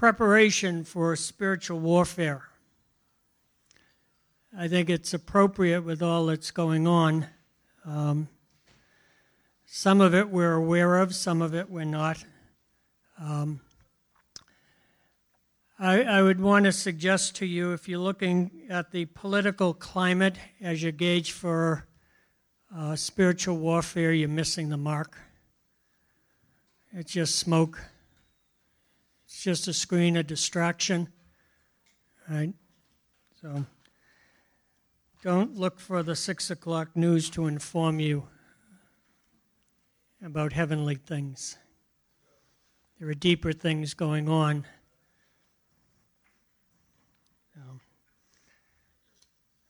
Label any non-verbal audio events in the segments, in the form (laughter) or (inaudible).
preparation for spiritual warfare. I think it's appropriate with all that's going on. Um, some of it we're aware of, some of it we're not. Um, I, I, would want to suggest to you if you're looking at the political climate as you gauge for uh, spiritual warfare, you're missing the mark. It's just smoke. It's just a screen, a distraction. Right? So don't look for the six o'clock news to inform you about heavenly things. There are deeper things going on. Um,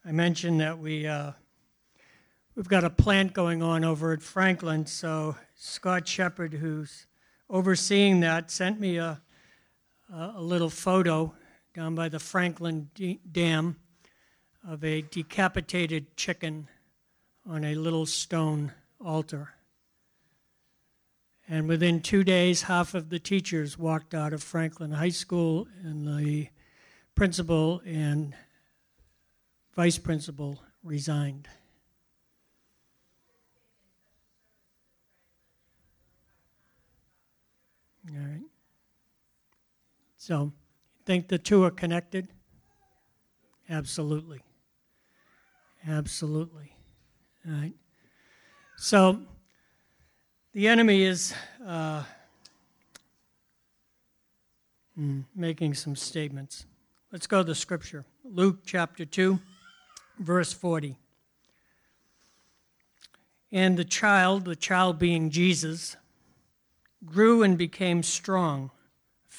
I mentioned that we uh, we've got a plant going on over at Franklin. So Scott Shepard, who's overseeing that, sent me a a little photo down by the Franklin Dam of a decapitated chicken on a little stone altar. And within two days, half of the teachers walked out of Franklin High School, and the principal and vice principal resigned. All right. So, think the two are connected? Absolutely. Absolutely. All right. So, the enemy is uh, hmm, making some statements. Let's go to the scripture. Luke chapter 2, verse 40. And the child, the child being Jesus, grew and became strong,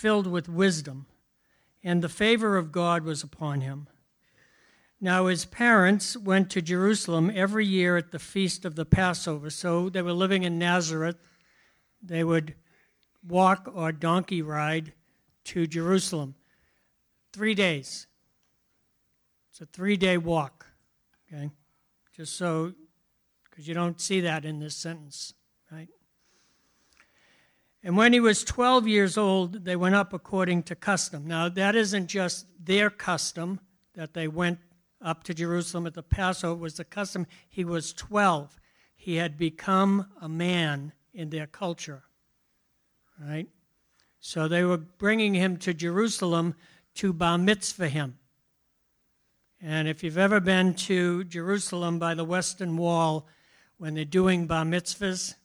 filled with wisdom, and the favor of God was upon him. Now, his parents went to Jerusalem every year at the feast of the Passover. So they were living in Nazareth. They would walk or donkey ride to Jerusalem. Three days. It's a three day walk. Okay? Just so, because you don't see that in this sentence, right? And when he was 12 years old, they went up according to custom. Now, that isn't just their custom that they went up to Jerusalem at the Passover was the custom. He was 12. He had become a man in their culture. Right? So they were bringing him to Jerusalem to bar mitzvah him. And if you've ever been to Jerusalem by the Western Wall when they're doing bar mitzvahs,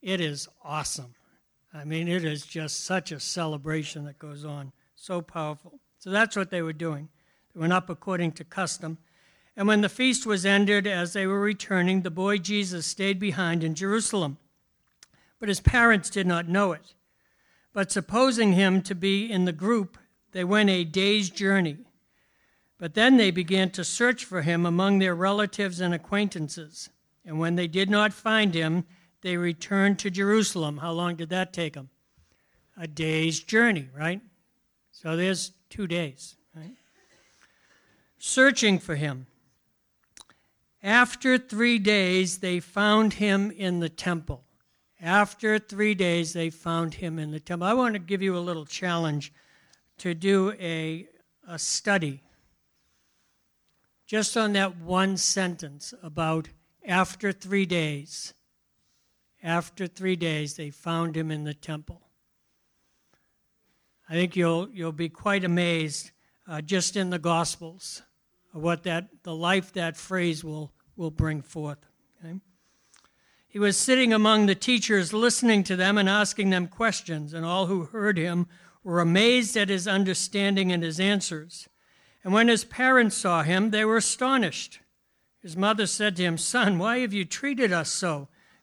it is awesome. I mean, it is just such a celebration that goes on. So powerful. So that's what they were doing. They went up according to custom. And when the feast was ended, as they were returning, the boy Jesus stayed behind in Jerusalem. But his parents did not know it. But supposing him to be in the group, they went a day's journey. But then they began to search for him among their relatives and acquaintances. And when they did not find him, they returned to Jerusalem. How long did that take them? A day's journey, right? So there's two days right? searching for him. After three days, they found him in the temple. After three days, they found him in the temple. I want to give you a little challenge to do a, a study just on that one sentence about after three days. After three days, they found him in the temple. I think you'll, you'll be quite amazed uh, just in the Gospels what that the life that phrase will will bring forth. Okay? He was sitting among the teachers, listening to them and asking them questions, and all who heard him were amazed at his understanding and his answers. And when his parents saw him, they were astonished. His mother said to him, Son, why have you treated us so?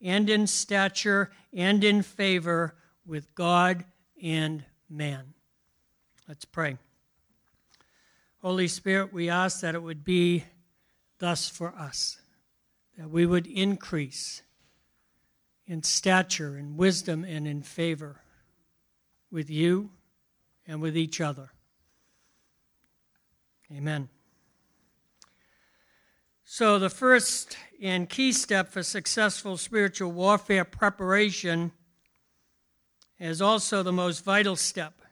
and in stature and in favor with God and man. Let's pray. Holy Spirit, we ask that it would be thus for us, that we would increase in stature, in wisdom, and in favor with you and with each other. Amen. So, the first and key step for successful spiritual warfare preparation is also the most vital step.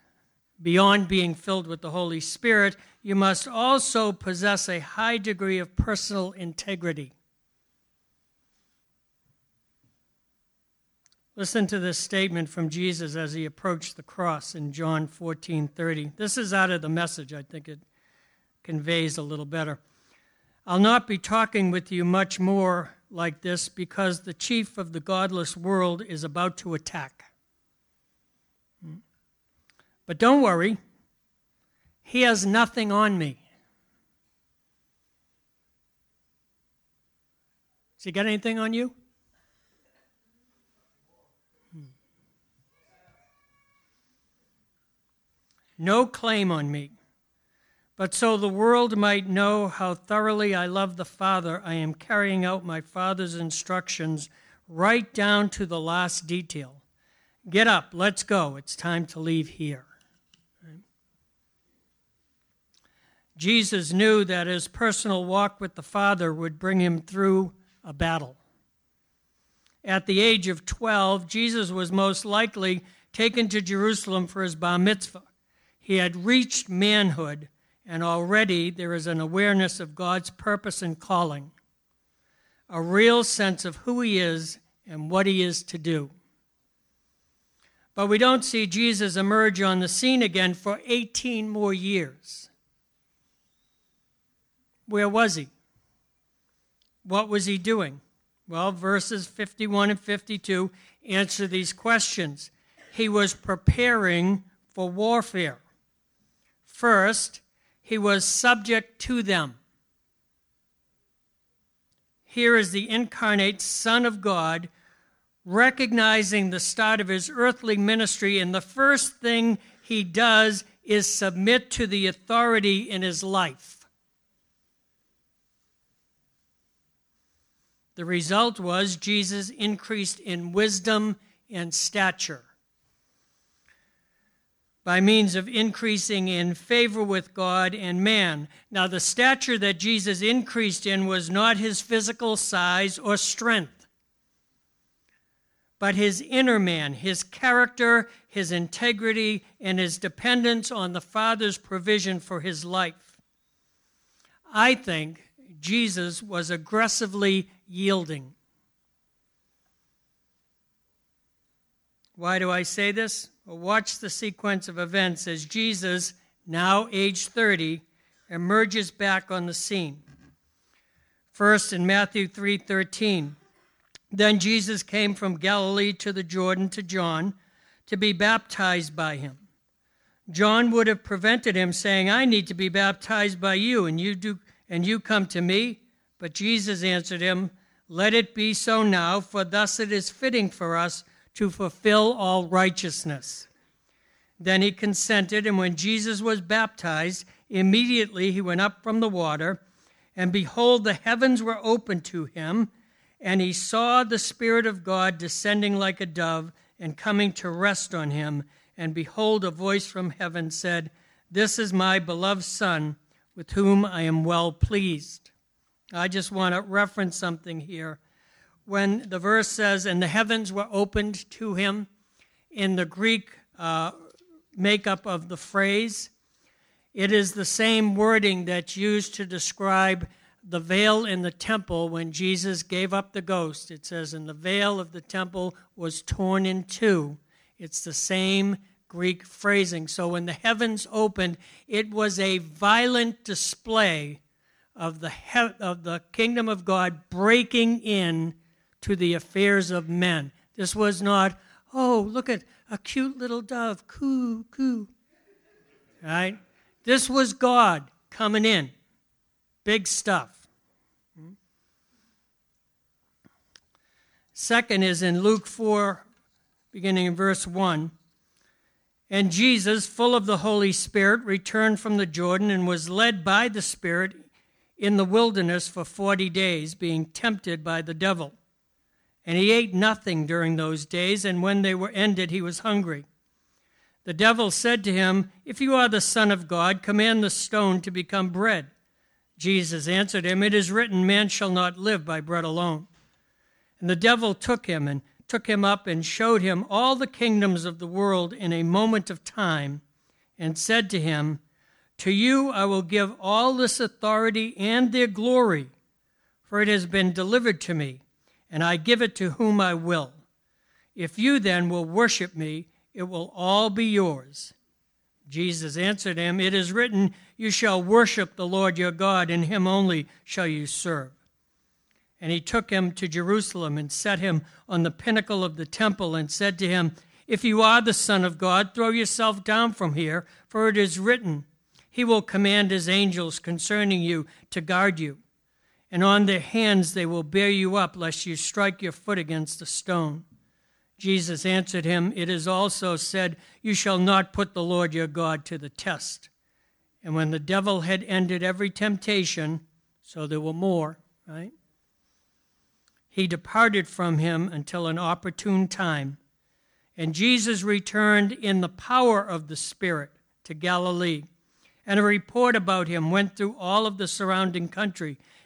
Beyond being filled with the Holy Spirit, you must also possess a high degree of personal integrity. Listen to this statement from Jesus as he approached the cross in John 14:30. This is out of the message. I think it conveys a little better. I'll not be talking with you much more like this because the chief of the godless world is about to attack. Hmm. But don't worry, he has nothing on me. Has he got anything on you? Hmm. no claim on me. But so the world might know how thoroughly I love the Father, I am carrying out my Father's instructions right down to the last detail. Get up, let's go. It's time to leave here. Jesus knew that his personal walk with the Father would bring him through a battle. At the age of 12, Jesus was most likely taken to Jerusalem for his bar mitzvah. He had reached manhood, and already there is an awareness of God's purpose and calling, a real sense of who he is and what he is to do. But we don't see Jesus emerge on the scene again for 18 more years. Where was he? What was he doing? Well, verses 51 and 52 answer these questions. He was preparing for warfare. First, he was subject to them. Here is the incarnate Son of God recognizing the start of his earthly ministry, and the first thing he does is submit to the authority in his life. The result was Jesus increased in wisdom and stature by means of increasing in favor with God and man. Now, the stature that Jesus increased in was not his physical size or strength, but his inner man, his character, his integrity, and his dependence on the Father's provision for his life. I think Jesus was aggressively yielding. Why do I say this? Watch the sequence of events as Jesus, now age 30, emerges back on the scene. First in Matthew 3:13, then Jesus came from Galilee to the Jordan to John to be baptized by him. John would have prevented him saying, "I need to be baptized by you and you do and you come to me?" But Jesus answered him, "Let it be so now, for thus it is fitting for us to fulfill all righteousness. Then he consented, and when Jesus was baptized, immediately he went up from the water, and behold, the heavens were opened to him, and he saw the Spirit of God descending like a dove and coming to rest on him. And behold, a voice from heaven said, This is my beloved Son, with whom I am well pleased. I just want to reference something here when the verse says, and the heavens were opened to him, in the Greek uh, makeup of the phrase, it is the same wording that's used to describe the veil in the temple when Jesus gave up the ghost. It says, and the veil of the temple was torn in two. It's the same Greek phrasing. So when the heavens opened, it was a violent display of the, he- of the kingdom of God breaking in to the affairs of men. This was not, oh, look at a cute little dove, coo, coo. Right? This was God coming in. Big stuff. Second is in Luke 4, beginning in verse 1. And Jesus, full of the Holy Spirit, returned from the Jordan and was led by the Spirit in the wilderness for forty days, being tempted by the devil. And he ate nothing during those days, and when they were ended, he was hungry. The devil said to him, If you are the Son of God, command the stone to become bread. Jesus answered him, It is written, Man shall not live by bread alone. And the devil took him and took him up and showed him all the kingdoms of the world in a moment of time, and said to him, To you I will give all this authority and their glory, for it has been delivered to me and I give it to whom I will. If you then will worship me, it will all be yours. Jesus answered him, It is written, You shall worship the Lord your God, and him only shall you serve. And he took him to Jerusalem and set him on the pinnacle of the temple and said to him, If you are the Son of God, throw yourself down from here, for it is written, He will command His angels concerning you to guard you and on their hands they will bear you up, lest you strike your foot against a stone. Jesus answered him, It is also said, You shall not put the Lord your God to the test. And when the devil had ended every temptation, so there were more, right? He departed from him until an opportune time. And Jesus returned in the power of the Spirit to Galilee. And a report about him went through all of the surrounding country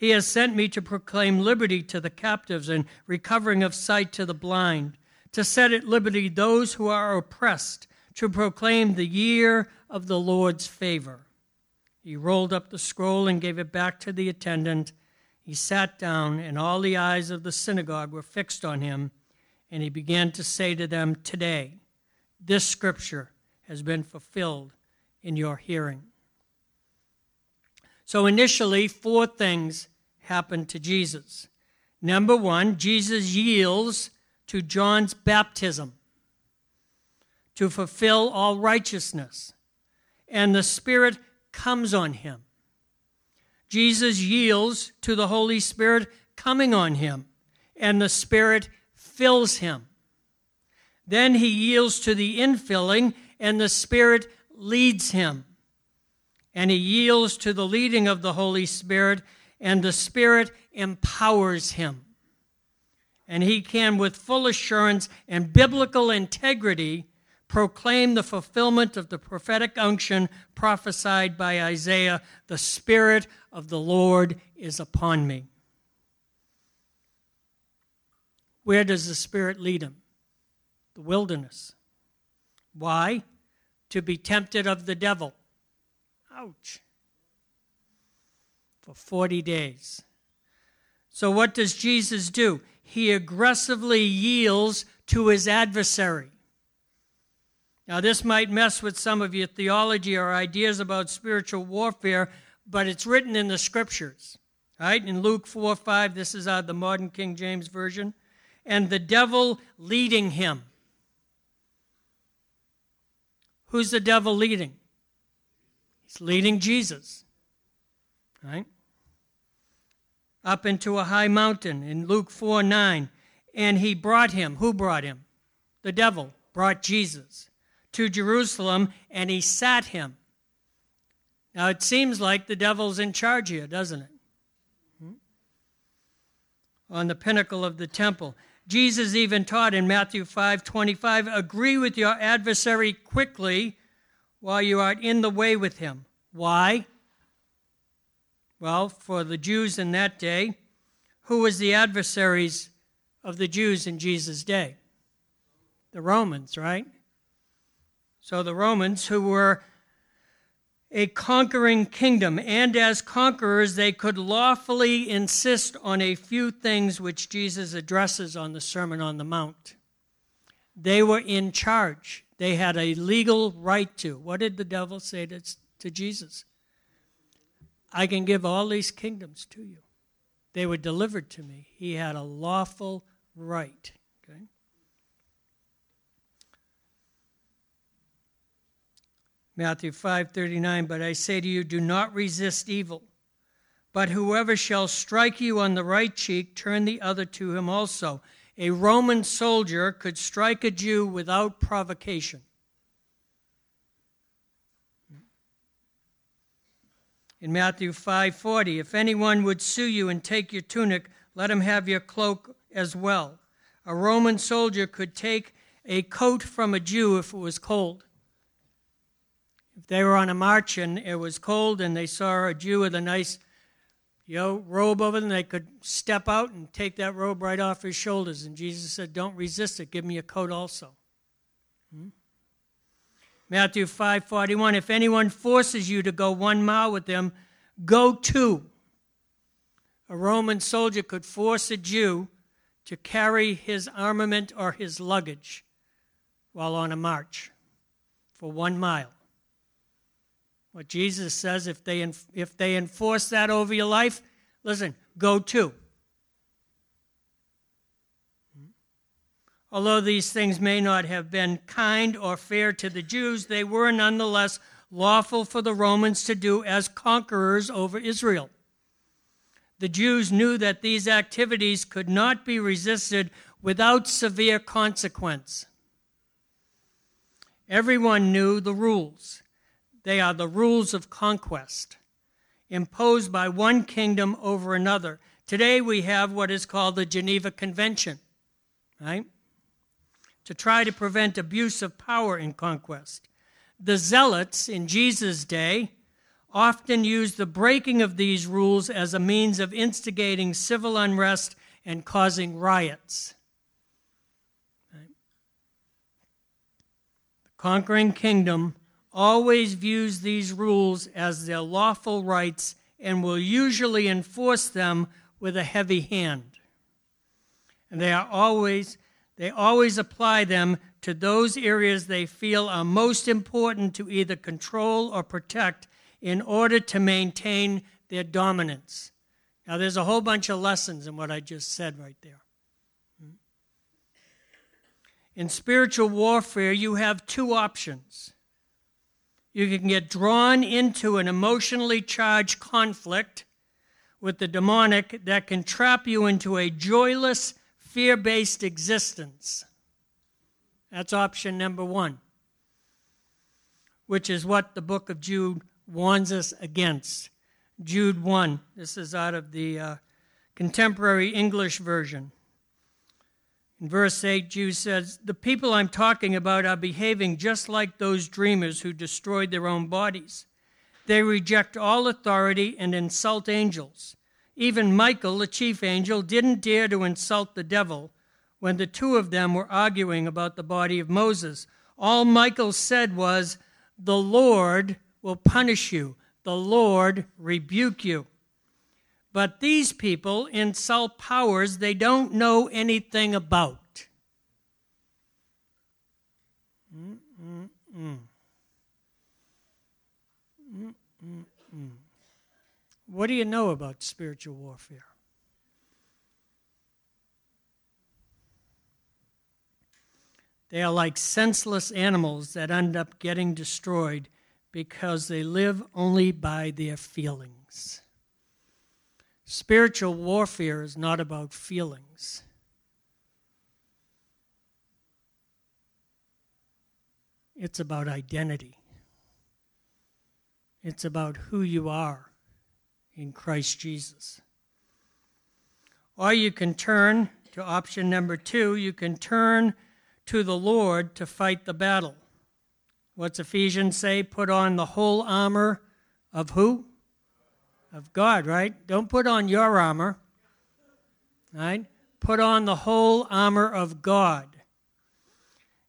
He has sent me to proclaim liberty to the captives and recovering of sight to the blind, to set at liberty those who are oppressed, to proclaim the year of the Lord's favor. He rolled up the scroll and gave it back to the attendant. He sat down, and all the eyes of the synagogue were fixed on him. And he began to say to them, Today, this scripture has been fulfilled in your hearing. So, initially, four things happened to Jesus. Number one, Jesus yields to John's baptism to fulfill all righteousness, and the Spirit comes on him. Jesus yields to the Holy Spirit coming on him, and the Spirit fills him. Then he yields to the infilling, and the Spirit leads him. And he yields to the leading of the Holy Spirit, and the Spirit empowers him. And he can, with full assurance and biblical integrity, proclaim the fulfillment of the prophetic unction prophesied by Isaiah The Spirit of the Lord is upon me. Where does the Spirit lead him? The wilderness. Why? To be tempted of the devil. Ouch for 40 days. So, what does Jesus do? He aggressively yields to his adversary. Now, this might mess with some of your theology or ideas about spiritual warfare, but it's written in the scriptures. Right? In Luke 4 5, this is uh, the modern King James Version. And the devil leading him. Who's the devil leading? He's leading Jesus. Right? up into a high mountain in Luke 4 9. And he brought him. Who brought him? The devil brought Jesus to Jerusalem and he sat him. Now it seems like the devil's in charge here, doesn't it? Hmm? On the pinnacle of the temple. Jesus even taught in Matthew 5 25, agree with your adversary quickly while you are in the way with him. Why? Well, for the Jews in that day, who was the adversaries of the Jews in Jesus' day? The Romans, right? So the Romans, who were a conquering kingdom, and as conquerors, they could lawfully insist on a few things which Jesus addresses on the Sermon on the Mount. They were in charge, they had a legal right to. What did the devil say to, to Jesus? I can give all these kingdoms to you. They were delivered to me. He had a lawful right. Okay? Matthew 5:39 But I say to you do not resist evil but whoever shall strike you on the right cheek turn the other to him also a Roman soldier could strike a Jew without provocation. In Matthew 5:40 if anyone would sue you and take your tunic let him have your cloak as well. A Roman soldier could take a coat from a Jew if it was cold. If they were on a march and it was cold and they saw a Jew with a nice you know, robe over them, they could step out and take that robe right off his shoulders. And Jesus said, Don't resist it. Give me a coat also. Hmm? Matthew 5:41 If anyone forces you to go one mile with them, go two. A Roman soldier could force a Jew to carry his armament or his luggage while on a march for one mile. What Jesus says, if they, if they enforce that over your life, listen, go to. Although these things may not have been kind or fair to the Jews, they were nonetheless lawful for the Romans to do as conquerors over Israel. The Jews knew that these activities could not be resisted without severe consequence. Everyone knew the rules. They are the rules of conquest imposed by one kingdom over another. Today we have what is called the Geneva Convention, right? To try to prevent abuse of power in conquest. The zealots in Jesus' day often used the breaking of these rules as a means of instigating civil unrest and causing riots. Right? The conquering kingdom always views these rules as their lawful rights and will usually enforce them with a heavy hand. And they are always they always apply them to those areas they feel are most important to either control or protect in order to maintain their dominance. Now, there's a whole bunch of lessons in what I just said right there. Hmm. In spiritual warfare, you have two options you can get drawn into an emotionally charged conflict with the demonic that can trap you into a joyless, fear based existence. That's option number one, which is what the book of Jude warns us against. Jude 1. This is out of the uh, contemporary English version. In verse 8, Jude says, The people I'm talking about are behaving just like those dreamers who destroyed their own bodies. They reject all authority and insult angels. Even Michael, the chief angel, didn't dare to insult the devil when the two of them were arguing about the body of Moses. All Michael said was, The Lord will punish you, the Lord rebuke you. But these people insult powers they don't know anything about. What do you know about spiritual warfare? They are like senseless animals that end up getting destroyed because they live only by their feelings. Spiritual warfare is not about feelings. It's about identity. It's about who you are in Christ Jesus. Or you can turn to option number two, you can turn to the Lord to fight the battle. What's Ephesians say? Put on the whole armor of who? Of God, right? Don't put on your armor, right? Put on the whole armor of God.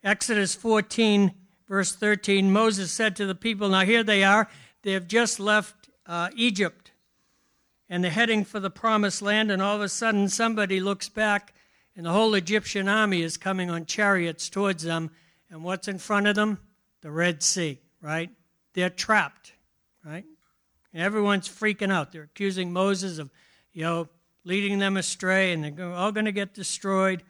Exodus 14, verse 13, Moses said to the people, Now here they are, they have just left uh, Egypt and they're heading for the promised land, and all of a sudden somebody looks back and the whole Egyptian army is coming on chariots towards them. And what's in front of them? The Red Sea, right? They're trapped, right? And everyone's freaking out. They're accusing Moses of, you know, leading them astray, and they're all going to get destroyed.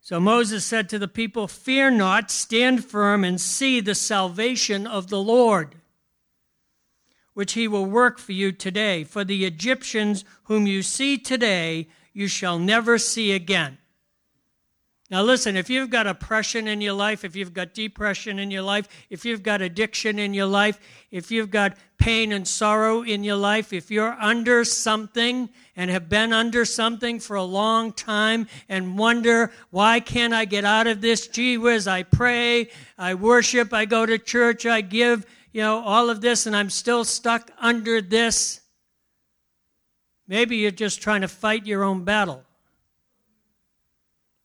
So Moses said to the people, Fear not, stand firm, and see the salvation of the Lord, which he will work for you today. For the Egyptians whom you see today, you shall never see again. Now, listen, if you've got oppression in your life, if you've got depression in your life, if you've got addiction in your life, if you've got pain and sorrow in your life, if you're under something and have been under something for a long time and wonder, why can't I get out of this? Gee whiz, I pray, I worship, I go to church, I give, you know, all of this, and I'm still stuck under this. Maybe you're just trying to fight your own battle.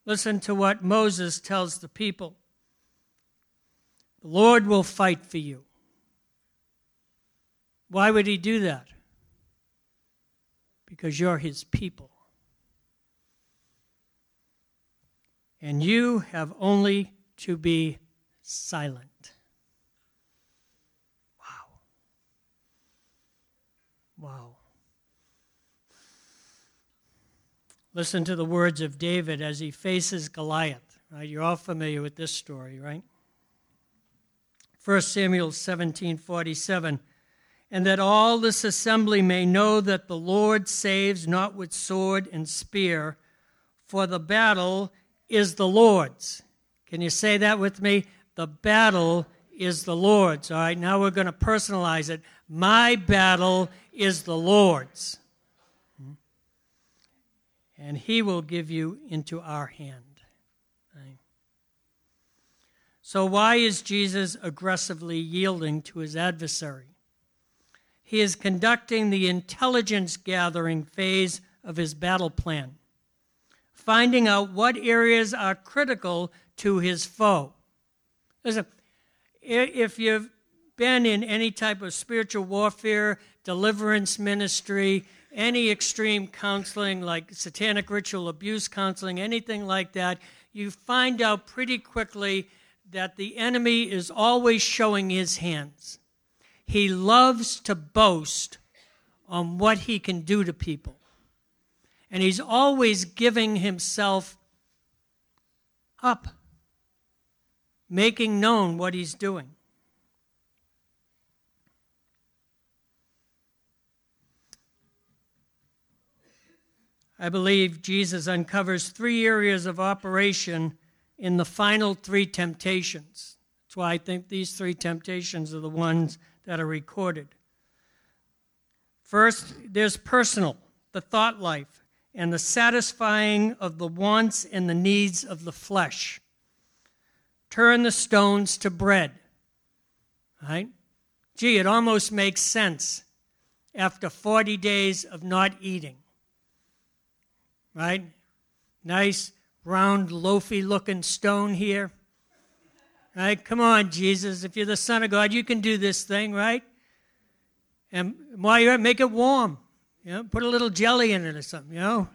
Listen to what Moses tells the people The Lord will fight for you. Why would he do that? Because you're his people. And you have only to be silent. Listen to the words of David as he faces Goliath. Right? You're all familiar with this story, right? 1 Samuel 17:47 and that all this assembly may know that the Lord saves not with sword and spear for the battle is the Lord's. Can you say that with me? The battle is the Lord's. All right, now we're going to personalize it. My battle is the Lord's and he will give you into our hand. So, why is Jesus aggressively yielding to his adversary? He is conducting the intelligence gathering phase of his battle plan, finding out what areas are critical to his foe. Listen, if you've been in any type of spiritual warfare, deliverance ministry, any extreme counseling like satanic ritual abuse counseling, anything like that, you find out pretty quickly that the enemy is always showing his hands. He loves to boast on what he can do to people. And he's always giving himself up, making known what he's doing. I believe Jesus uncovers three areas of operation in the final three temptations. That's why I think these three temptations are the ones that are recorded. First, there's personal, the thought life, and the satisfying of the wants and the needs of the flesh. Turn the stones to bread. Right? Gee, it almost makes sense after 40 days of not eating right? Nice, round, loafy looking stone here. Right? Come on, Jesus. If you're the Son of God, you can do this thing, right? And while you're at it, make it warm. You know, put a little jelly in it or something, you know?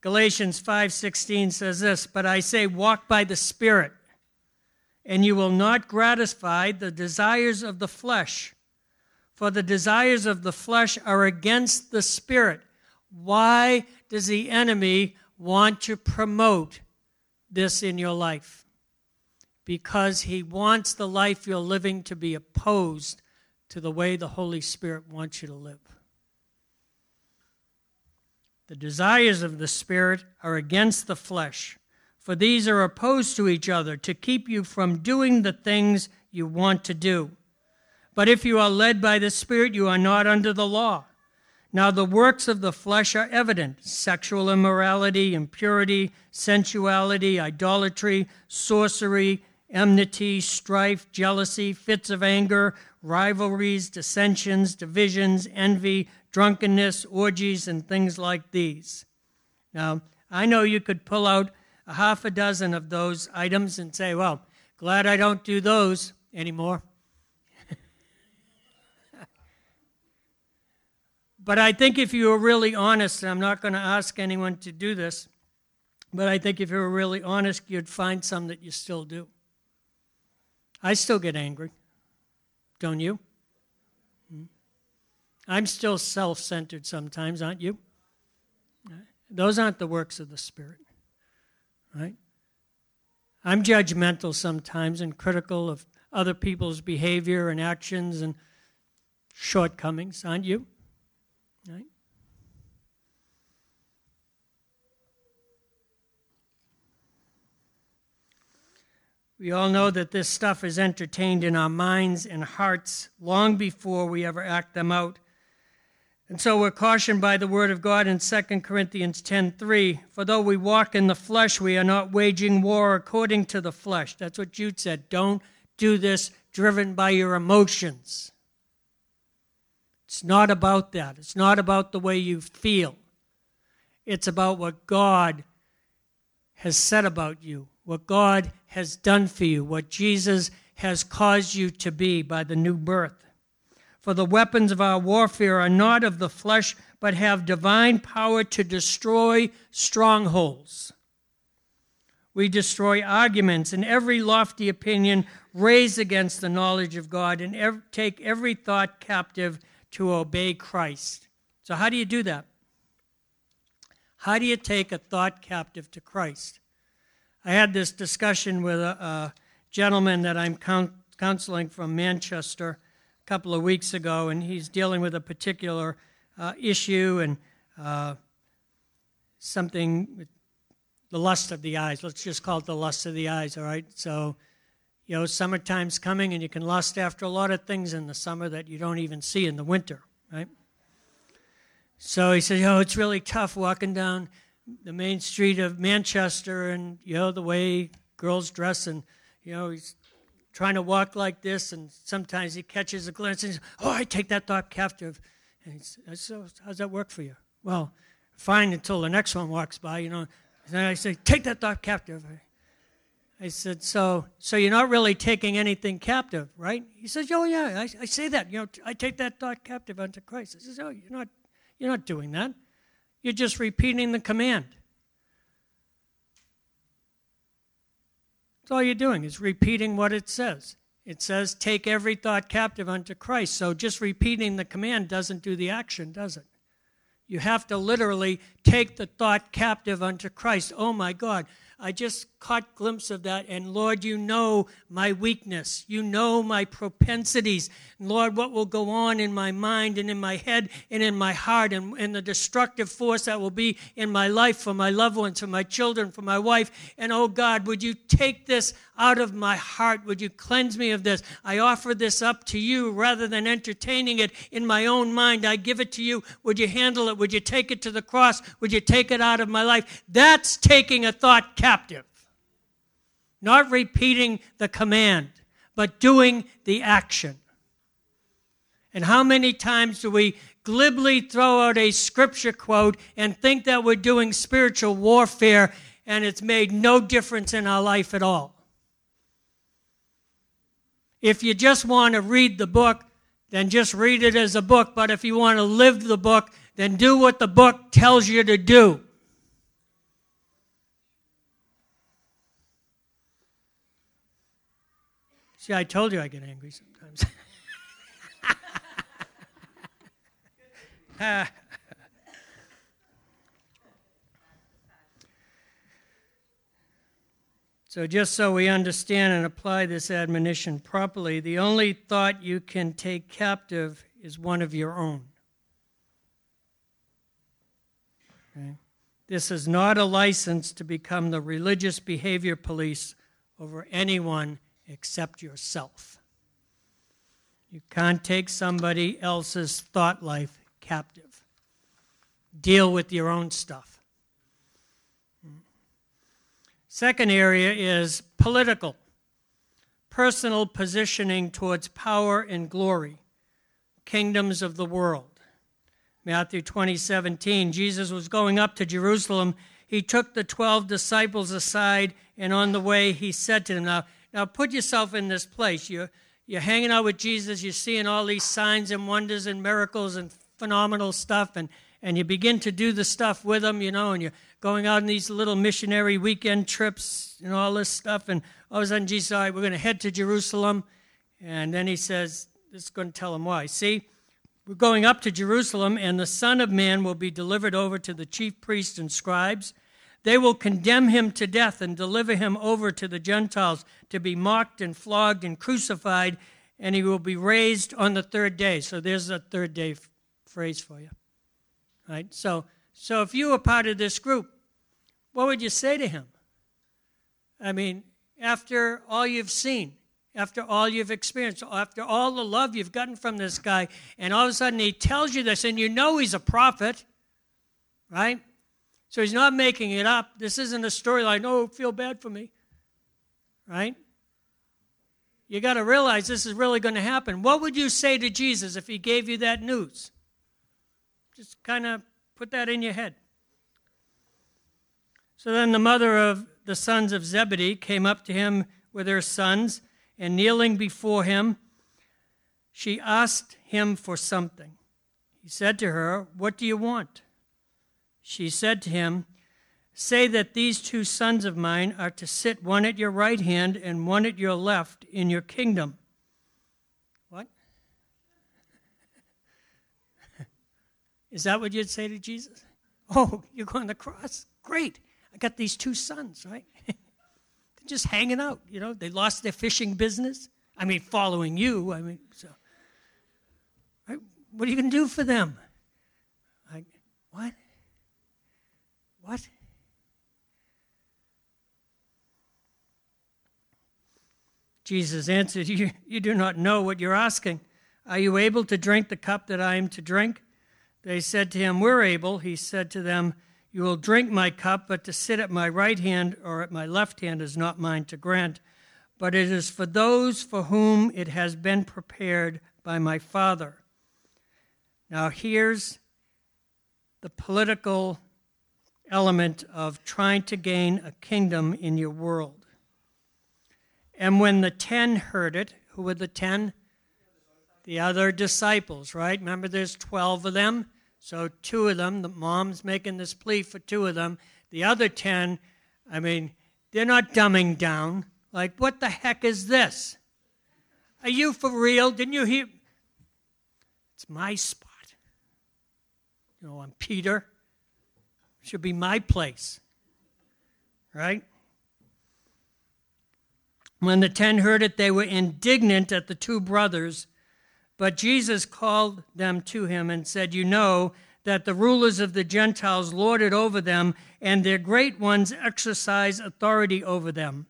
Galatians 5:16 says this, "But I say walk by the Spirit, and you will not gratify the desires of the flesh." For the desires of the flesh are against the spirit. Why does the enemy want to promote this in your life? Because he wants the life you're living to be opposed to the way the Holy Spirit wants you to live. The desires of the Spirit are against the flesh, for these are opposed to each other to keep you from doing the things you want to do. But if you are led by the Spirit, you are not under the law. Now, the works of the flesh are evident sexual immorality, impurity, sensuality, idolatry, sorcery, enmity, strife, jealousy, fits of anger, rivalries, dissensions, divisions, envy, drunkenness, orgies, and things like these. Now, I know you could pull out a half a dozen of those items and say, well, glad I don't do those anymore. But I think if you were really honest, and I'm not going to ask anyone to do this, but I think if you were really honest, you'd find some that you still do. I still get angry. don't you? Hmm? I'm still self centered sometimes, aren't you? Those aren't the works of the Spirit, right? I'm judgmental sometimes and critical of other people's behavior and actions and shortcomings, aren't you? Right? We all know that this stuff is entertained in our minds and hearts long before we ever act them out. And so we're cautioned by the word of God in 2 Corinthians 10:3, for though we walk in the flesh, we are not waging war according to the flesh. That's what Jude said. Don't do this driven by your emotions. It's not about that. It's not about the way you feel. It's about what God has said about you, what God has done for you, what Jesus has caused you to be by the new birth. For the weapons of our warfare are not of the flesh, but have divine power to destroy strongholds. We destroy arguments and every lofty opinion raised against the knowledge of God and ev- take every thought captive to obey Christ. So, how do you do that? How do you take a thought captive to Christ? I had this discussion with a, a gentleman that I'm counseling from Manchester a couple of weeks ago, and he's dealing with a particular uh, issue and uh, something the lust of the eyes. Let's just call it the lust of the eyes, all right? So, you know, summertime's coming and you can lust after a lot of things in the summer that you don't even see in the winter, right? So he said, know, it's really tough walking down the main street of Manchester and, you know, the way girls dress and, you know, he's trying to walk like this and sometimes he catches a glance and says, oh, I take that thought captive. And he says, so how's that work for you? Well, fine until the next one walks by, you know. And I say, take that thought captive. I said, so, so you're not really taking anything captive, right? He says, oh yeah, I, I say that. You know, I take that thought captive unto Christ. I says, oh, you're not, you're not doing that. You're just repeating the command. That's all you're doing is repeating what it says. It says, take every thought captive unto Christ. So just repeating the command doesn't do the action, does it? You have to literally take the thought captive unto Christ. Oh my God, I just caught glimpse of that. And Lord, you know my weakness. You know my propensities. Lord, what will go on in my mind and in my head and in my heart and, and the destructive force that will be in my life for my loved ones, for my children, for my wife. And oh God, would you take this out of my heart? Would you cleanse me of this? I offer this up to you rather than entertaining it in my own mind. I give it to you. Would you handle it? Would you take it to the cross? Would you take it out of my life? That's taking a thought captive not repeating the command, but doing the action. And how many times do we glibly throw out a scripture quote and think that we're doing spiritual warfare and it's made no difference in our life at all? If you just want to read the book, then just read it as a book. But if you want to live the book, then do what the book tells you to do. See, I told you I get angry sometimes. (laughs) Uh, so, just so we understand and apply this admonition properly, the only thought you can take captive is one of your own. Okay? This is not a license to become the religious behavior police over anyone except yourself. You can't take somebody else's thought life captive. Deal with your own stuff. Second area is political, personal positioning towards power and glory, kingdoms of the world. Matthew 20, 17, Jesus was going up to Jerusalem. He took the 12 disciples aside, and on the way he said to them, Now, now put yourself in this place. You're, you're hanging out with Jesus, you're seeing all these signs and wonders and miracles and phenomenal stuff, and, and you begin to do the stuff with them, you know, and you're going out on these little missionary weekend trips and all this stuff. And all of a sudden, Jesus all right, we're going to head to Jerusalem. And then he says, this is going to tell him why. See, we're going up to Jerusalem, and the Son of Man will be delivered over to the chief priests and scribes. They will condemn him to death and deliver him over to the Gentiles to be mocked and flogged and crucified, and he will be raised on the third day. So there's a third day phrase for you. Right? So, so if you were part of this group, what would you say to him? I mean, after all you've seen, after all you've experienced, after all the love you've gotten from this guy, and all of a sudden he tells you this, and you know he's a prophet, right? So he's not making it up. This isn't a story. storyline, oh, feel bad for me, right? You got to realize this is really going to happen. What would you say to Jesus if he gave you that news? Just kind of put that in your head. So then the mother of the sons of Zebedee came up to him with her sons and kneeling before him, she asked him for something. He said to her, What do you want? She said to him, Say that these two sons of mine are to sit one at your right hand and one at your left in your kingdom. What? Is that what you'd say to Jesus? (laughs) Oh, you're going to the cross? Great. I got these two sons, right? (laughs) They're just hanging out. You know, they lost their fishing business. I mean, following you. I mean, so right? what are you going to do for them? What? What? Jesus answered, (laughs) you, you do not know what you're asking. Are you able to drink the cup that I am to drink? They said to him, We're able. He said to them, you will drink my cup, but to sit at my right hand or at my left hand is not mine to grant, but it is for those for whom it has been prepared by my Father. Now, here's the political element of trying to gain a kingdom in your world. And when the ten heard it, who were the ten? The other disciples, right? Remember, there's 12 of them. So two of them, the mom's making this plea for two of them. The other 10, I mean, they're not dumbing down. Like, what the heck is this? Are you for real? Didn't you hear? It's my spot. You know, I'm Peter. It should be my place. Right? When the ten heard it, they were indignant at the two brothers. But Jesus called them to him and said, You know that the rulers of the Gentiles lord it over them, and their great ones exercise authority over them.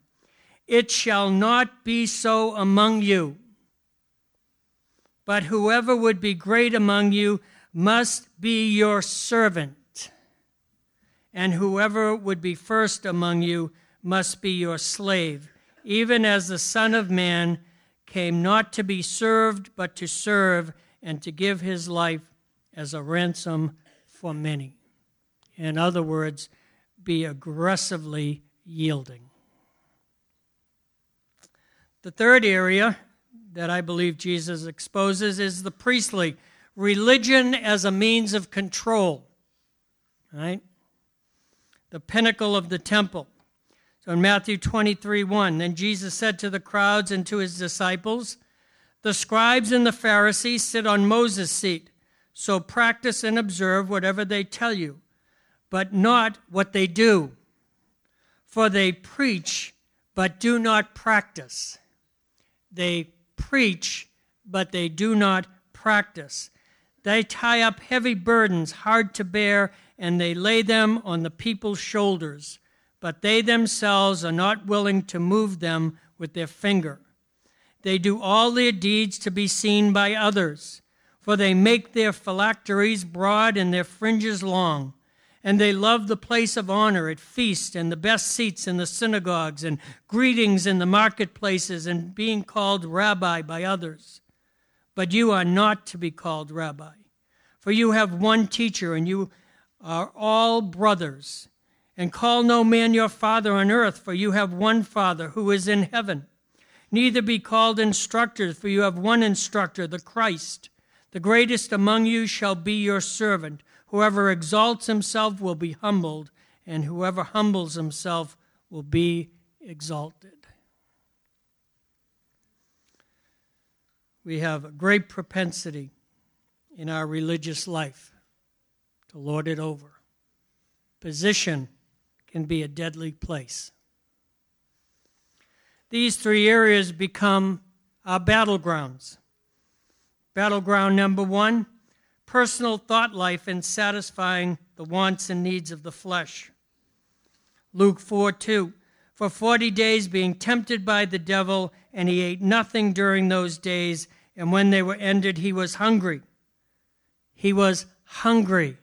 It shall not be so among you. But whoever would be great among you must be your servant, and whoever would be first among you must be your slave, even as the Son of Man came not to be served, but to serve and to give his life as a ransom for many. In other words, be aggressively yielding. The third area that I believe Jesus exposes is the priestly religion as a means of control. Right? The pinnacle of the temple. So in Matthew 23 1, then Jesus said to the crowds and to his disciples, The scribes and the Pharisees sit on Moses' seat, so practice and observe whatever they tell you, but not what they do. For they preach, but do not practice. They preach, but they do not practice. They tie up heavy burdens hard to bear, and they lay them on the people's shoulders but they themselves are not willing to move them with their finger. They do all their deeds to be seen by others, for they make their phylacteries broad and their fringes long. And they love the place of honor at feasts and the best seats in the synagogues and greetings in the marketplaces and being called rabbi by others. But you are not to be called rabbi, for you have one teacher and you are all brothers. And call no man your father on earth, for you have one Father who is in heaven. Neither be called instructors, for you have one instructor, the Christ. The greatest among you shall be your servant. Whoever exalts himself will be humbled, and whoever humbles himself will be exalted. we have a great propensity in our religious life to lord it over. Position can be a deadly place. These three areas become our battlegrounds. Battleground number one personal thought life and satisfying the wants and needs of the flesh. Luke 4 2. For forty days being tempted by the devil, and he ate nothing during those days, and when they were ended, he was hungry. He was hungry.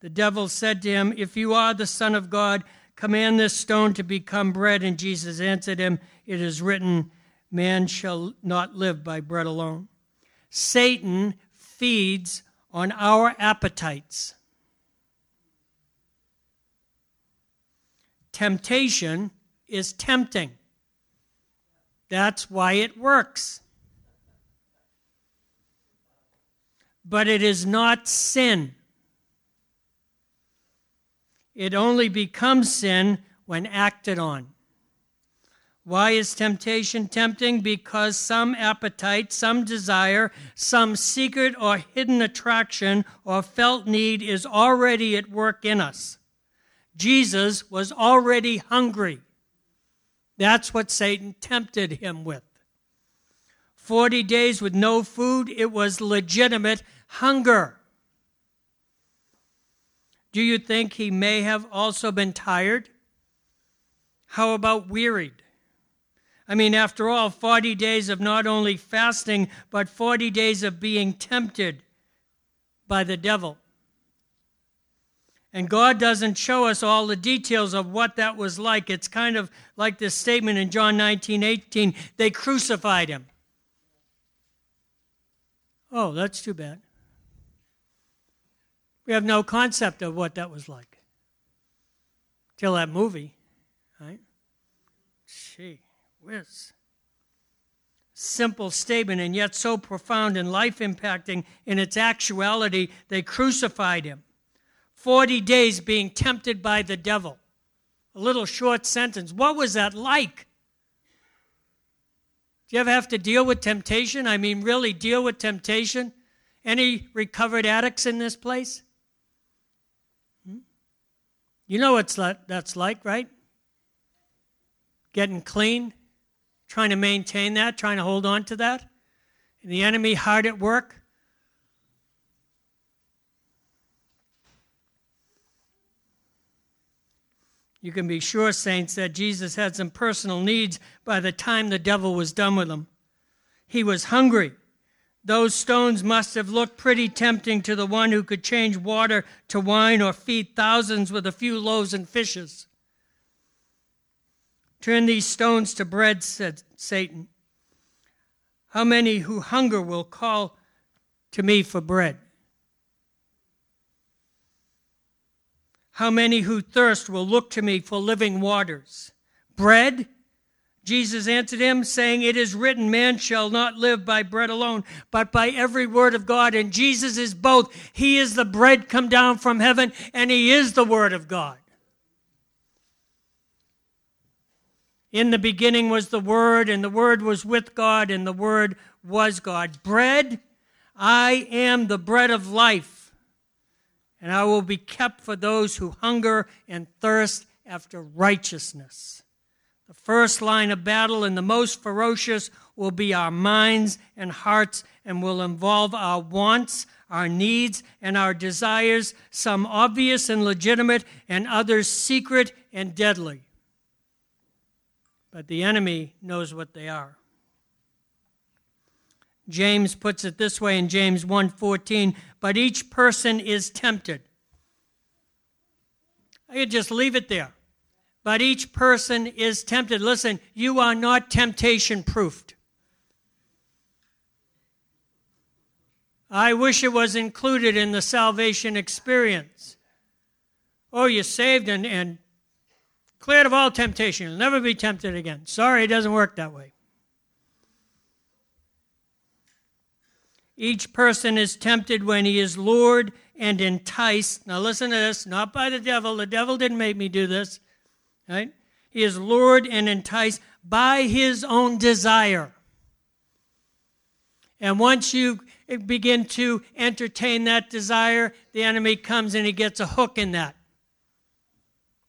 The devil said to him, If you are the Son of God, command this stone to become bread. And Jesus answered him, It is written, Man shall not live by bread alone. Satan feeds on our appetites. Temptation is tempting. That's why it works. But it is not sin. It only becomes sin when acted on. Why is temptation tempting? Because some appetite, some desire, some secret or hidden attraction or felt need is already at work in us. Jesus was already hungry. That's what Satan tempted him with. 40 days with no food, it was legitimate hunger. Do you think he may have also been tired? How about wearied? I mean, after all, 40 days of not only fasting, but 40 days of being tempted by the devil. And God doesn't show us all the details of what that was like. It's kind of like this statement in John 19 18 they crucified him. Oh, that's too bad. We have no concept of what that was like till that movie, right? Gee whiz. Simple statement, and yet so profound and life impacting in its actuality, they crucified him. 40 days being tempted by the devil. A little short sentence. What was that like? Do you ever have to deal with temptation? I mean, really deal with temptation? Any recovered addicts in this place? You know what that's like, right? Getting clean, trying to maintain that, trying to hold on to that. And the enemy hard at work. You can be sure, saints, that Jesus had some personal needs by the time the devil was done with him. He was hungry. Those stones must have looked pretty tempting to the one who could change water to wine or feed thousands with a few loaves and fishes. Turn these stones to bread, said Satan. How many who hunger will call to me for bread? How many who thirst will look to me for living waters? Bread? Jesus answered him, saying, It is written, Man shall not live by bread alone, but by every word of God. And Jesus is both. He is the bread come down from heaven, and He is the word of God. In the beginning was the Word, and the Word was with God, and the Word was God. Bread, I am the bread of life, and I will be kept for those who hunger and thirst after righteousness. The first line of battle and the most ferocious will be our minds and hearts and will involve our wants, our needs, and our desires, some obvious and legitimate, and others secret and deadly but the enemy knows what they are. James puts it this way in James 1:14, but each person is tempted. I could just leave it there. But each person is tempted. Listen, you are not temptation proofed. I wish it was included in the salvation experience. Oh, you're saved and, and cleared of all temptation. You'll never be tempted again. Sorry, it doesn't work that way. Each person is tempted when he is lured and enticed. Now, listen to this not by the devil. The devil didn't make me do this. Right? He is lured and enticed by his own desire. And once you begin to entertain that desire, the enemy comes and he gets a hook in that.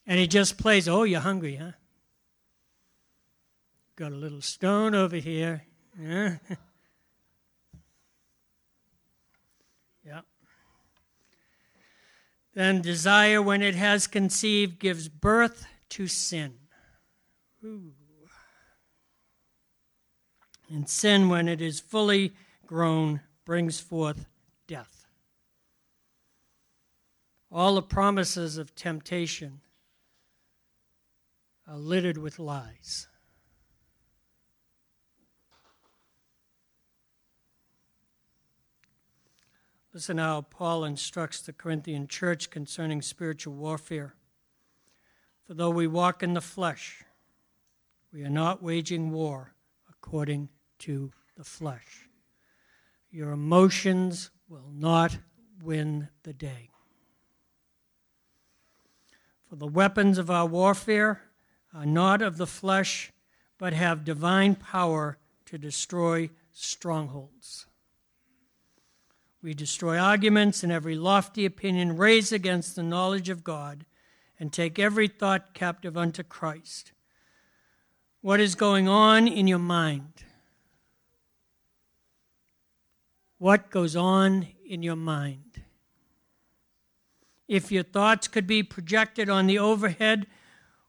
And he just plays, oh, you're hungry, huh? Got a little stone over here. Yeah. (laughs) yeah. Then desire, when it has conceived, gives birth to sin. Ooh. And sin, when it is fully grown, brings forth death. All the promises of temptation are littered with lies. Listen how Paul instructs the Corinthian church concerning spiritual warfare. For though we walk in the flesh, we are not waging war according to the flesh. Your emotions will not win the day. For the weapons of our warfare are not of the flesh, but have divine power to destroy strongholds. We destroy arguments and every lofty opinion raised against the knowledge of God and take every thought captive unto Christ. What is going on in your mind? what goes on in your mind. If your thoughts could be projected on the overhead,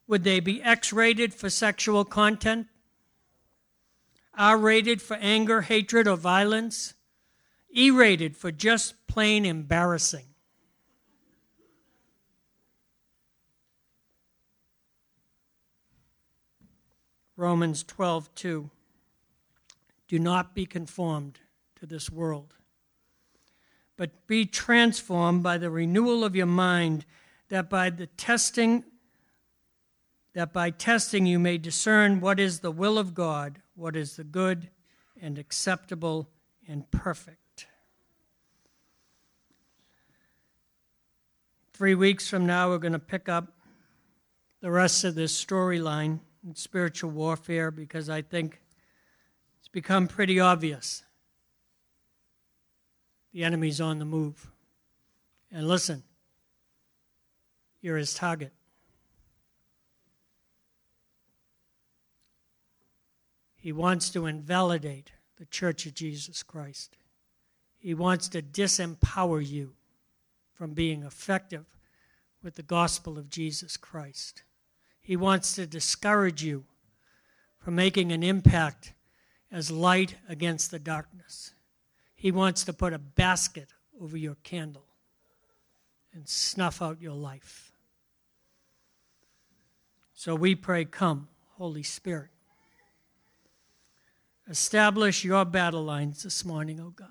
would they be X rated for sexual content? R rated for anger, hatred, or violence? E rated for just plain embarrassing? Romans 12, 2. Do not be conformed to this world. But be transformed by the renewal of your mind, that by the testing that by testing you may discern what is the will of God, what is the good and acceptable and perfect. Three weeks from now, we're going to pick up the rest of this storyline spiritual warfare because I think it's become pretty obvious the enemy's on the move. And listen, you're his target. He wants to invalidate the Church of Jesus Christ. He wants to disempower you from being effective with the gospel of Jesus Christ. He wants to discourage you from making an impact as light against the darkness. He wants to put a basket over your candle and snuff out your life. So we pray, Come, Holy Spirit. Establish your battle lines this morning, O oh God,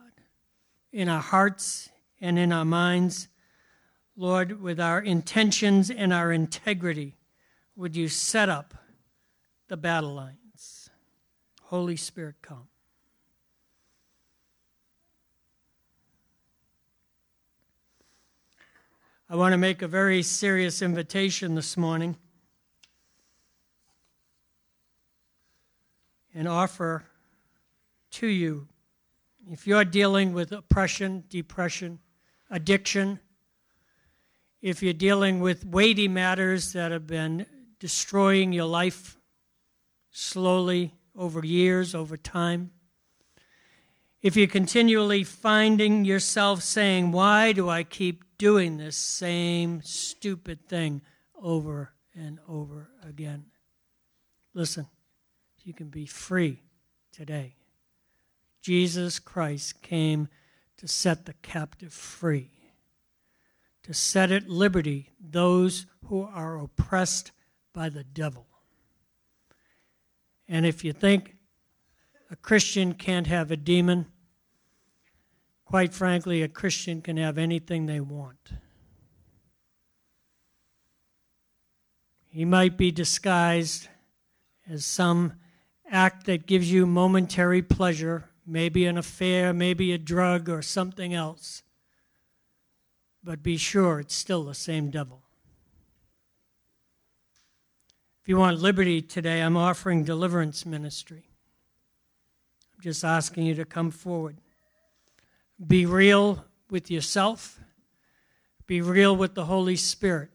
in our hearts and in our minds. Lord, with our intentions and our integrity, would you set up the battle lines? Holy Spirit, come. I want to make a very serious invitation this morning and offer to you if you're dealing with oppression, depression, addiction, if you're dealing with weighty matters that have been destroying your life slowly over years, over time, if you're continually finding yourself saying, Why do I keep doing this same stupid thing over and over again. Listen, you can be free today. Jesus Christ came to set the captive free, to set at liberty those who are oppressed by the devil. And if you think a Christian can't have a demon, Quite frankly, a Christian can have anything they want. He might be disguised as some act that gives you momentary pleasure, maybe an affair, maybe a drug, or something else. But be sure it's still the same devil. If you want liberty today, I'm offering deliverance ministry. I'm just asking you to come forward. Be real with yourself, be real with the Holy Spirit,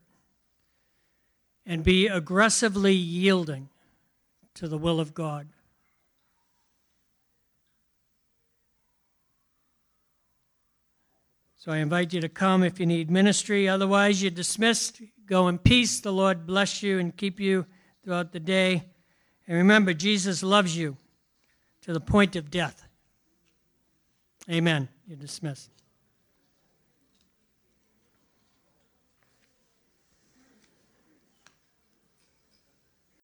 and be aggressively yielding to the will of God. So I invite you to come if you need ministry. Otherwise, you're dismissed. Go in peace. The Lord bless you and keep you throughout the day. And remember, Jesus loves you to the point of death. Amen. You're dismissed.